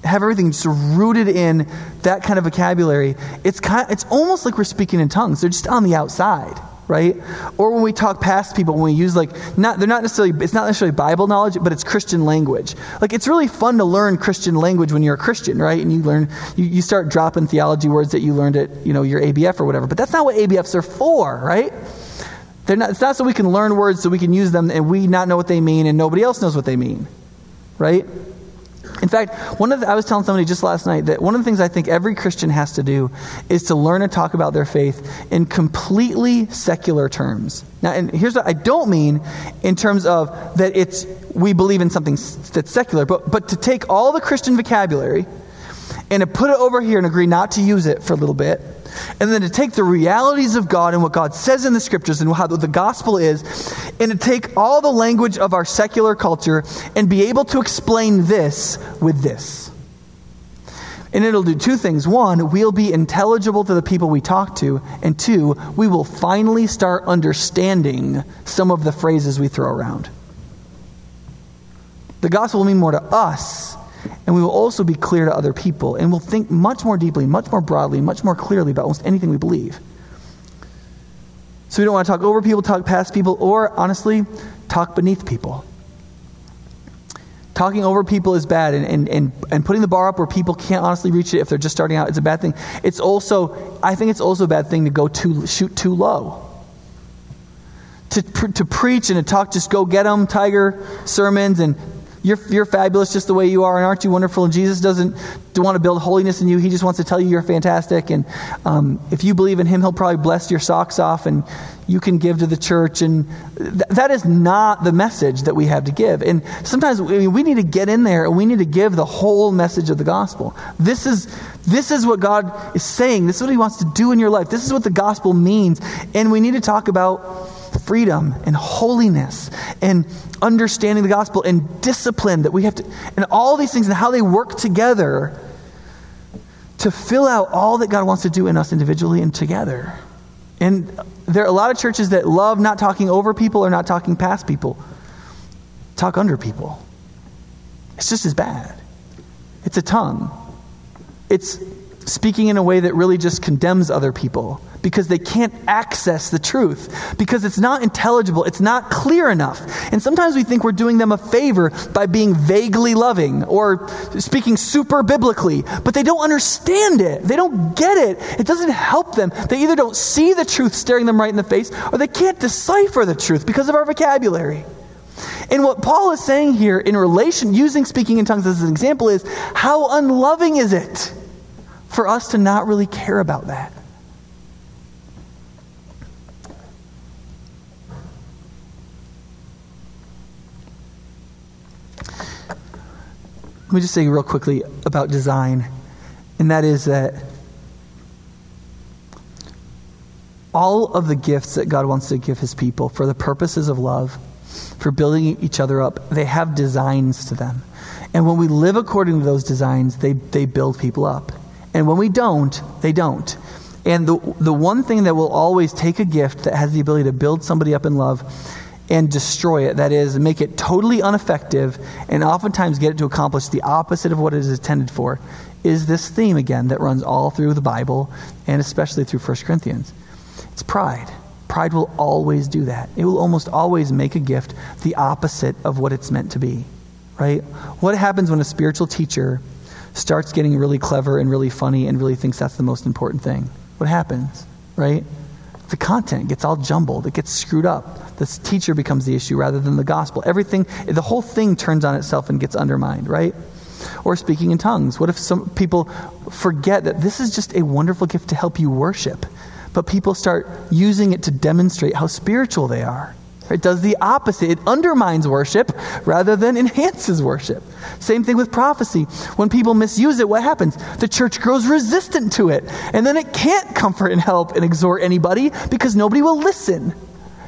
have everything just rooted in that kind of vocabulary, it's, kind it's almost like we're speaking in tongues. They're just on the outside, right? Or when we talk past people, when we use like not they're not necessarily it's not necessarily Bible knowledge, but it's Christian language. Like it's really fun to learn Christian language when you're a Christian, right? And you learn you, you start dropping theology words that you learned at you know your ABF or whatever. But that's not what ABFs are for, right? They're not, it's not so we can learn words so we can use them and we not know what they mean and nobody else knows what they mean, right? In fact, one of the, I was telling somebody just last night that one of the things I think every Christian has to do is to learn and talk about their faith in completely secular terms. Now, and here's what I don't mean in terms of that it's we believe in something that's secular, but but to take all the Christian vocabulary and to put it over here and agree not to use it for a little bit and then to take the realities of God and what God says in the scriptures and how the gospel is, and to take all the language of our secular culture and be able to explain this with this. And it'll do two things. One, we'll be intelligible to the people we talk to. And two, we will finally start understanding some of the phrases we throw around. The gospel will mean more to us and we will also be clear to other people. And we'll think much more deeply, much more broadly, much more clearly about almost anything we believe. So we don't want to talk over people, talk past people, or honestly, talk beneath people. Talking over people is bad, and, and, and, and putting the bar up where people can't honestly reach it if they're just starting out is a bad thing. It's also, I think it's also a bad thing to go too, shoot too low. To, to preach and to talk, just go get them, tiger sermons, and you're, you're fabulous just the way you are, and aren't you wonderful? And Jesus doesn't want to build holiness in you. He just wants to tell you you're fantastic. And um, if you believe in Him, He'll probably bless your socks off, and you can give to the church. And th- that is not the message that we have to give. And sometimes we, we need to get in there and we need to give the whole message of the gospel. This is, this is what God is saying. This is what He wants to do in your life. This is what the gospel means. And we need to talk about freedom and holiness and understanding the gospel and discipline that we have to, and all these things and how they work together to fill out all that God wants to do in us individually and together. And there are a lot of churches that love not talking over people or not talking past people, talk under people. It's just as bad. It's a tongue. It's speaking in a way that really just condemns other people because they can't access the truth, because it's not intelligible, it's not clear enough. And sometimes we think we're doing them a favor by being vaguely loving or speaking super biblically, but they don't understand it. They don't get it. It doesn't help them. They either don't see the truth staring them right in the face or they can't decipher the truth because of our vocabulary. And what Paul is saying here in relation, using speaking in tongues as an example, is how unloving is it for us to not really care about that? Let me just say real quickly about design, and that is that all of the gifts that God wants to give his people for the purposes of love, for building each other up, they have designs to them. And when we live according to those designs, they, they build people up. And when we don't, they don't. And the, the one thing that will always take a gift that has the ability to build somebody up in love and destroy it. That is, make it totally ineffective and oftentimes get it to accomplish the opposite of what it is intended for, is this theme again that runs all through the Bible and especially through 1 Corinthians. It's pride. Pride will always do that. It will almost always make a gift the opposite of what it's meant to be, right? What happens when a spiritual teacher starts getting really clever and really funny and really thinks that's the most important thing? What happens, right? The content gets all jumbled, it gets screwed up the teacher becomes the issue rather than the gospel. Everything, the whole thing turns on itself and gets undermined, right? Or speaking in tongues. What if some people forget that this is just a wonderful gift to help you worship, but people start using it to demonstrate how spiritual they are? It does the opposite. It undermines worship rather than enhances worship. Same thing with prophecy. When people misuse it, what happens? The church grows resistant to it. And then it can't comfort and help and exhort anybody because nobody will listen.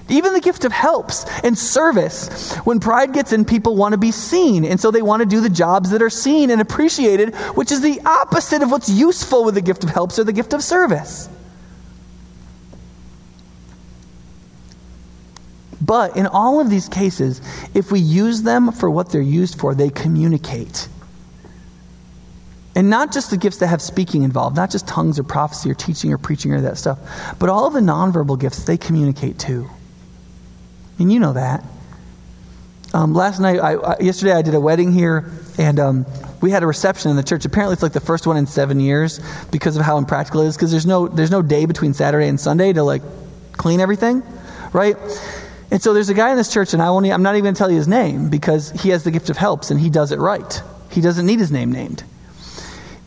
Even the gift of helps and service. When pride gets in, people want to be seen. And so they want to do the jobs that are seen and appreciated, which is the opposite of what's useful with the gift of helps or the gift of service. But in all of these cases, if we use them for what they're used for, they communicate. And not just the gifts that have speaking involved, not just tongues or prophecy or teaching or preaching or that stuff, but all of the nonverbal gifts, they communicate too. And you know that. Um, last night, I, I, yesterday, I did a wedding here, and um, we had a reception in the church. Apparently, it's like the first one in seven years because of how impractical it is. Because there's no there's no day between Saturday and Sunday to like clean everything, right? And so there's a guy in this church, and I only I'm not even going to tell you his name because he has the gift of helps and he does it right. He doesn't need his name named.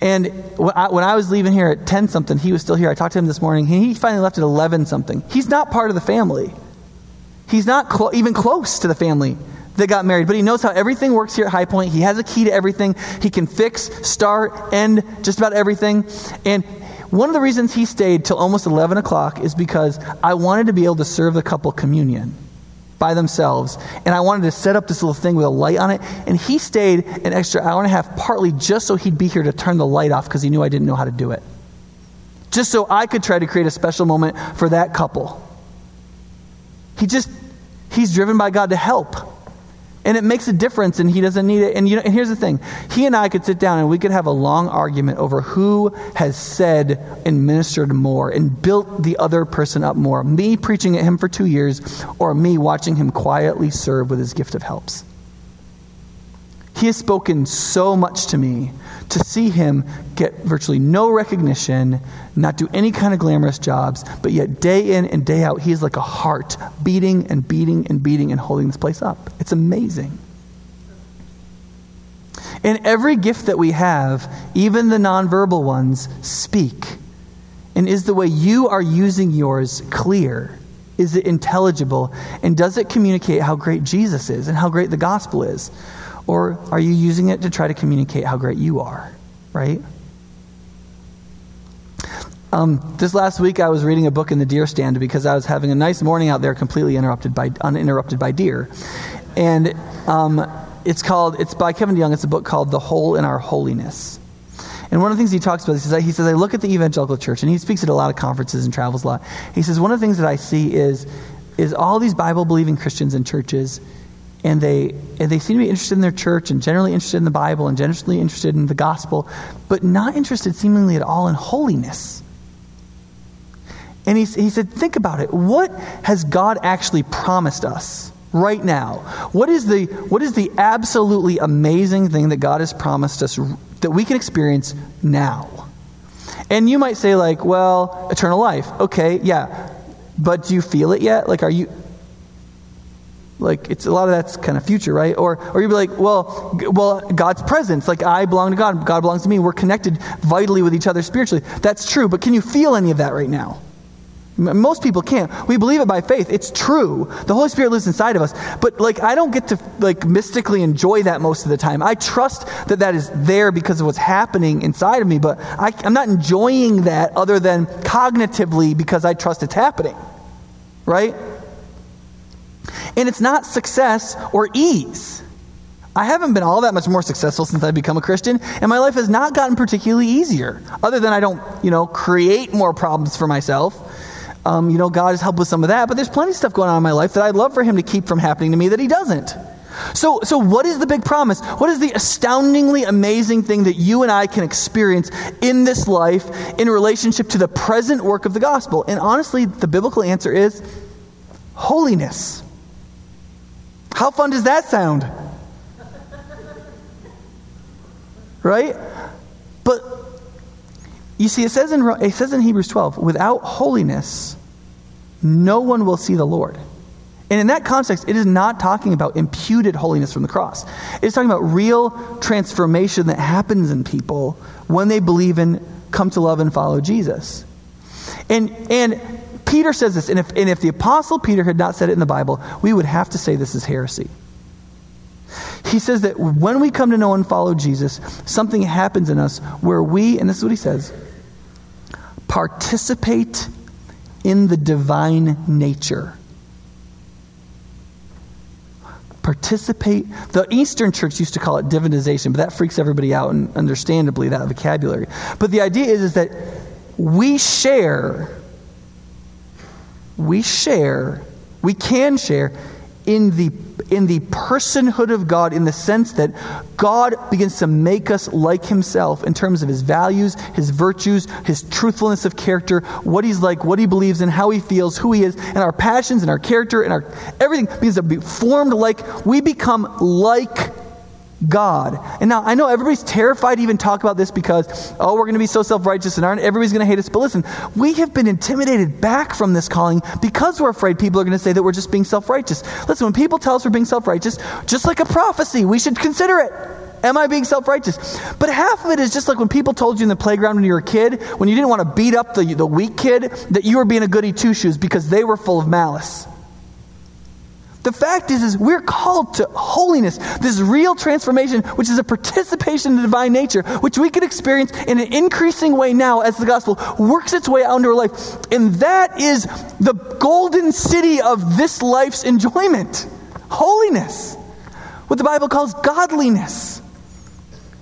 And when I, when I was leaving here at 10 something, he was still here. I talked to him this morning. He finally left at 11 something. He's not part of the family. He's not clo- even close to the family that got married, but he knows how everything works here at High Point. He has a key to everything. He can fix, start, end just about everything. And one of the reasons he stayed till almost 11 o'clock is because I wanted to be able to serve the couple communion by themselves. And I wanted to set up this little thing with a light on it. And he stayed an extra hour and a half, partly just so he'd be here to turn the light off because he knew I didn't know how to do it. Just so I could try to create a special moment for that couple. He just, he's driven by God to help. And it makes a difference, and he doesn't need it. And, you know, and here's the thing he and I could sit down and we could have a long argument over who has said and ministered more and built the other person up more me preaching at him for two years, or me watching him quietly serve with his gift of helps. He has spoken so much to me to see him get virtually no recognition, not do any kind of glamorous jobs, but yet day in and day out, he is like a heart beating and beating and beating and holding this place up. It's amazing. And every gift that we have, even the nonverbal ones, speak. And is the way you are using yours clear? Is it intelligible? And does it communicate how great Jesus is and how great the gospel is? Or are you using it to try to communicate how great you are, right? Um, this last week, I was reading a book in the deer stand because I was having a nice morning out there, completely interrupted by uninterrupted by deer, and um, it's called it's by Kevin DeYoung. It's a book called "The Hole in Our Holiness." And one of the things he talks about, he says, he says, I look at the evangelical church, and he speaks at a lot of conferences and travels a lot. He says, one of the things that I see is, is all these Bible believing Christians and churches and they and they seem to be interested in their church and generally interested in the Bible and generally interested in the gospel, but not interested seemingly at all in holiness. And he, he said, think about it. What has God actually promised us right now? What is the what is the absolutely amazing thing that God has promised us that we can experience now? And you might say, like, well, eternal life. Okay, yeah. But do you feel it yet? Like, are you like it's a lot of that's kind of future, right? Or or you'd be like, well, g- well, God's presence. Like I belong to God, God belongs to me. We're connected vitally with each other spiritually. That's true, but can you feel any of that right now? Most people can't. We believe it by faith. It's true. The Holy Spirit lives inside of us. But like I don't get to like mystically enjoy that most of the time. I trust that that is there because of what's happening inside of me, but I, I'm not enjoying that other than cognitively because I trust it's happening. Right? And it's not success or ease. I haven't been all that much more successful since I've become a Christian, and my life has not gotten particularly easier, other than I don't, you know, create more problems for myself. Um, you know, God has helped with some of that, but there's plenty of stuff going on in my life that I'd love for Him to keep from happening to me that He doesn't. So, so what is the big promise? What is the astoundingly amazing thing that you and I can experience in this life in relationship to the present work of the gospel? And honestly, the biblical answer is holiness. How fun does that sound? Right? But you see, it says in, it says in Hebrews 12, without holiness, no one will see the Lord. And in that context, it is not talking about imputed holiness from the cross. It's talking about real transformation that happens in people when they believe and come to love and follow Jesus. And, and Peter says this, and if, and if the Apostle Peter had not said it in the Bible, we would have to say this is heresy. He says that when we come to know and follow Jesus, something happens in us where we, and this is what he says, participate in the divine nature. Participate. The Eastern Church used to call it divinization, but that freaks everybody out, and understandably, that vocabulary. But the idea is, is that we share, we share, we can share in the in the personhood of God in the sense that God begins to make us like himself in terms of his values, his virtues, his truthfulness of character, what he's like, what he believes in, how he feels, who he is, and our passions and our character and our everything begins to be formed like we become like God. And now I know everybody's terrified to even talk about this because, oh, we're going to be so self righteous and aren't everybody's going to hate us. But listen, we have been intimidated back from this calling because we're afraid people are going to say that we're just being self righteous. Listen, when people tell us we're being self righteous, just like a prophecy, we should consider it. Am I being self righteous? But half of it is just like when people told you in the playground when you were a kid, when you didn't want to beat up the, the weak kid, that you were being a goody two shoes because they were full of malice. The fact is, is we're called to holiness, this real transformation, which is a participation in the divine nature, which we can experience in an increasing way now as the gospel works its way out into our life. And that is the golden city of this life's enjoyment. Holiness. What the Bible calls godliness.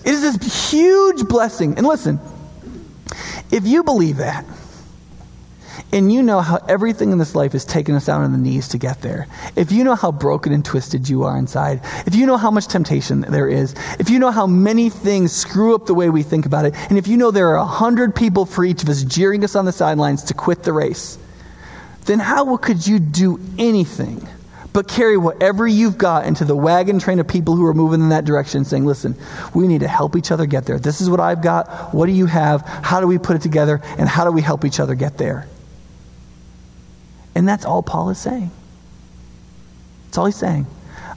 It is this huge blessing. And listen, if you believe that, and you know how everything in this life has taken us down on the knees to get there, if you know how broken and twisted you are inside, if you know how much temptation there is, if you know how many things screw up the way we think about it, and if you know there are a hundred people for each of us jeering us on the sidelines to quit the race, then how could you do anything but carry whatever you've got into the wagon train of people who are moving in that direction, saying, listen, we need to help each other get there. This is what I've got. What do you have? How do we put it together? And how do we help each other get there? And that's all Paul is saying. That's all he's saying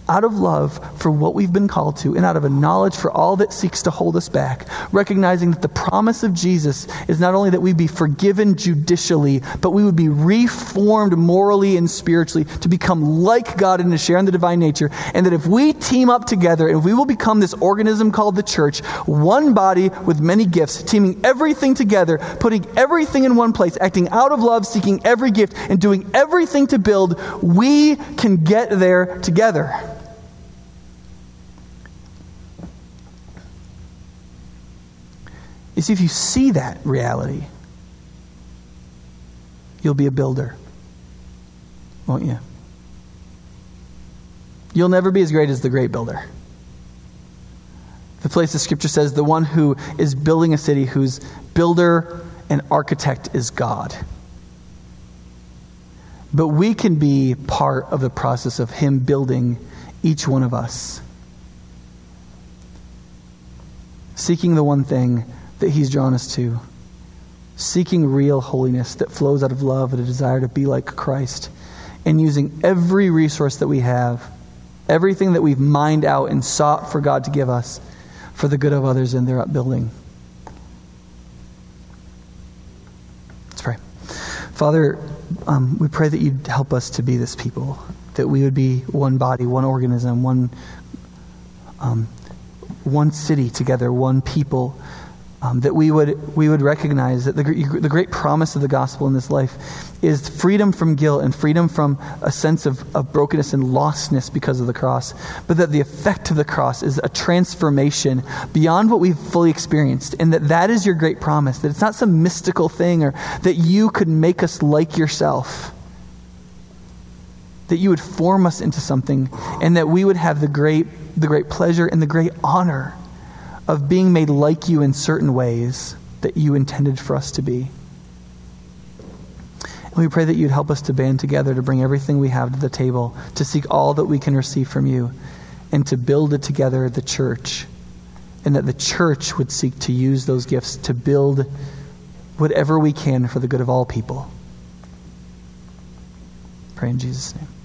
out of love for what we've been called to and out of a knowledge for all that seeks to hold us back, recognizing that the promise of Jesus is not only that we be forgiven judicially, but we would be reformed morally and spiritually to become like God and to share in the divine nature. And that if we team up together and we will become this organism called the church, one body with many gifts, teaming everything together, putting everything in one place, acting out of love, seeking every gift, and doing everything to build, we can get there together. See, if you see that reality, you'll be a builder, won't you? You'll never be as great as the great builder. The place the scripture says the one who is building a city, whose builder and architect is God. But we can be part of the process of Him building each one of us. Seeking the one thing that He's drawn us to. Seeking real holiness that flows out of love and a desire to be like Christ. And using every resource that we have, everything that we've mined out and sought for God to give us for the good of others and their upbuilding. Let's pray. Father, um, we pray that you'd help us to be this people, that we would be one body, one organism, one, um, one city together, one people um, that we would, we would recognize that the, the great promise of the gospel in this life is freedom from guilt and freedom from a sense of, of brokenness and lostness because of the cross. But that the effect of the cross is a transformation beyond what we've fully experienced. And that that is your great promise. That it's not some mystical thing or that you could make us like yourself. That you would form us into something and that we would have the great, the great pleasure and the great honor of being made like you in certain ways that you intended for us to be. And we pray that you'd help us to band together to bring everything we have to the table, to seek all that we can receive from you, and to build it together, the church. And that the church would seek to use those gifts to build whatever we can for the good of all people. Pray in Jesus' name.